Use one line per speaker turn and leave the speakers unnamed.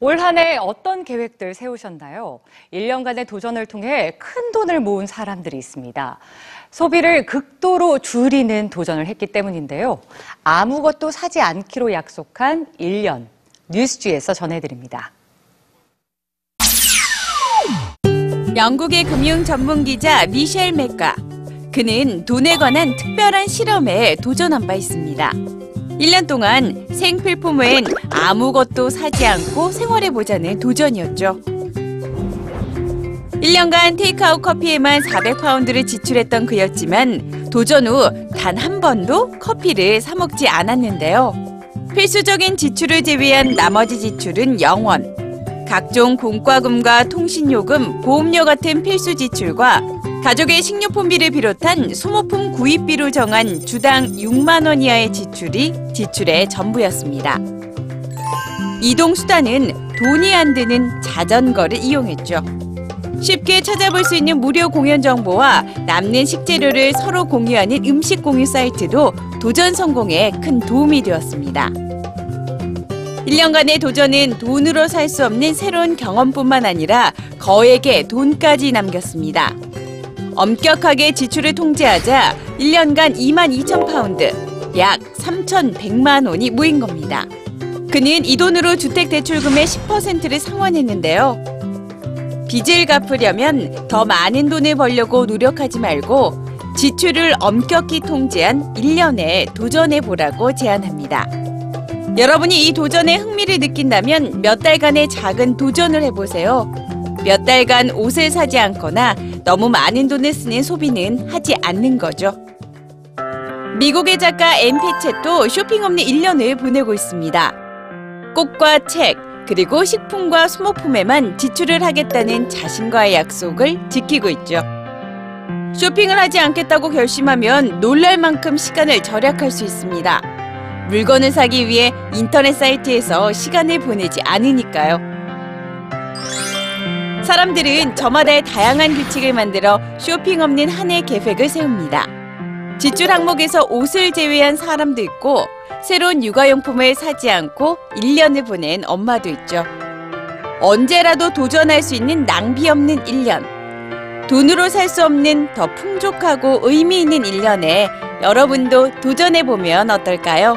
올 한 해 어떤 계획들 세우셨나요? 1년간의 도전을 통해 큰 돈을 모은 사람들이 있습니다. 소비를 극도로 줄이는 도전을 했기 때문인데요. 아무것도 사지 않기로 약속한 1년. 뉴스지에서 전해드립니다.
영국의 금융 전문 기자 미셸 맥가. 그는 돈에 관한 특별한 실험에 도전한 바 있습니다. 1년 동안 생필품 외엔 아무것도 사지 않고 생활해보자는 도전이었죠. 1년간 테이크아웃 커피에만 400파운드를 지출했던 그였지만 도전 후 단 한 번도 커피를 사 먹지 않았는데요. 필수적인 지출을 제외한 나머지 지출은 0원. 각종 공과금과 통신요금, 보험료 같은 필수 지출과 가족의 식료품비를 비롯한 소모품 구입비로 정한 주당 6만 원 이하의 지출이 지출의 전부였습니다. 이동 수단은 돈이 안 드는 자전거를 이용했죠. 쉽게 찾아볼 수 있는 무료 공연 정보와 남는 식재료를 서로 공유하는 음식 공유 사이트도 도전 성공에 큰 도움이 되었습니다. 1년간의 도전은 돈으로 살 수 없는 새로운 경험뿐만 아니라 거액의 돈까지 남겼습니다. 엄격하게 지출을 통제하자 1년간 2만 2천 파운드, 약 3,100만 원이 모인 겁니다. 그는 이 돈으로 주택 대출금의 10%를 상환했는데요. 빚을 갚으려면 더 많은 돈을 벌려고 노력하지 말고 지출을 엄격히 통제한 1년에 도전해 보라고 제안합니다. 여러분이 이 도전에 흥미를 느낀다면 몇 달간의 작은 도전을 해보세요. 몇 달간 옷을 사지 않거나 너무 많은 돈을 쓰는 소비는 하지 않는 거죠. 미국의 작가 엠피챗도 쇼핑 없는 1년을 보내고 있습니다. 꽃과 책, 그리고 식품과 소모품에만 지출을 하겠다는 자신과의 약속을 지키고 있죠. 쇼핑을 하지 않겠다고 결심하면 놀랄 만큼 시간을 절약할 수 있습니다. 물건을 사기 위해 인터넷 사이트에서 시간을 보내지 않으니까요. 사람들은 저마다의 다양한 규칙을 만들어 쇼핑 없는 한 해 계획을 세웁니다. 지출 항목에서 옷을 제외한 사람도 있고 새로운 육아용품을 사지 않고 1년을 보낸 엄마도 있죠. 언제라도 도전할 수 있는 낭비 없는 1년. 돈으로 살 수 없는 더 풍족하고 의미 있는 1년에 여러분도 도전해 보면 어떨까요?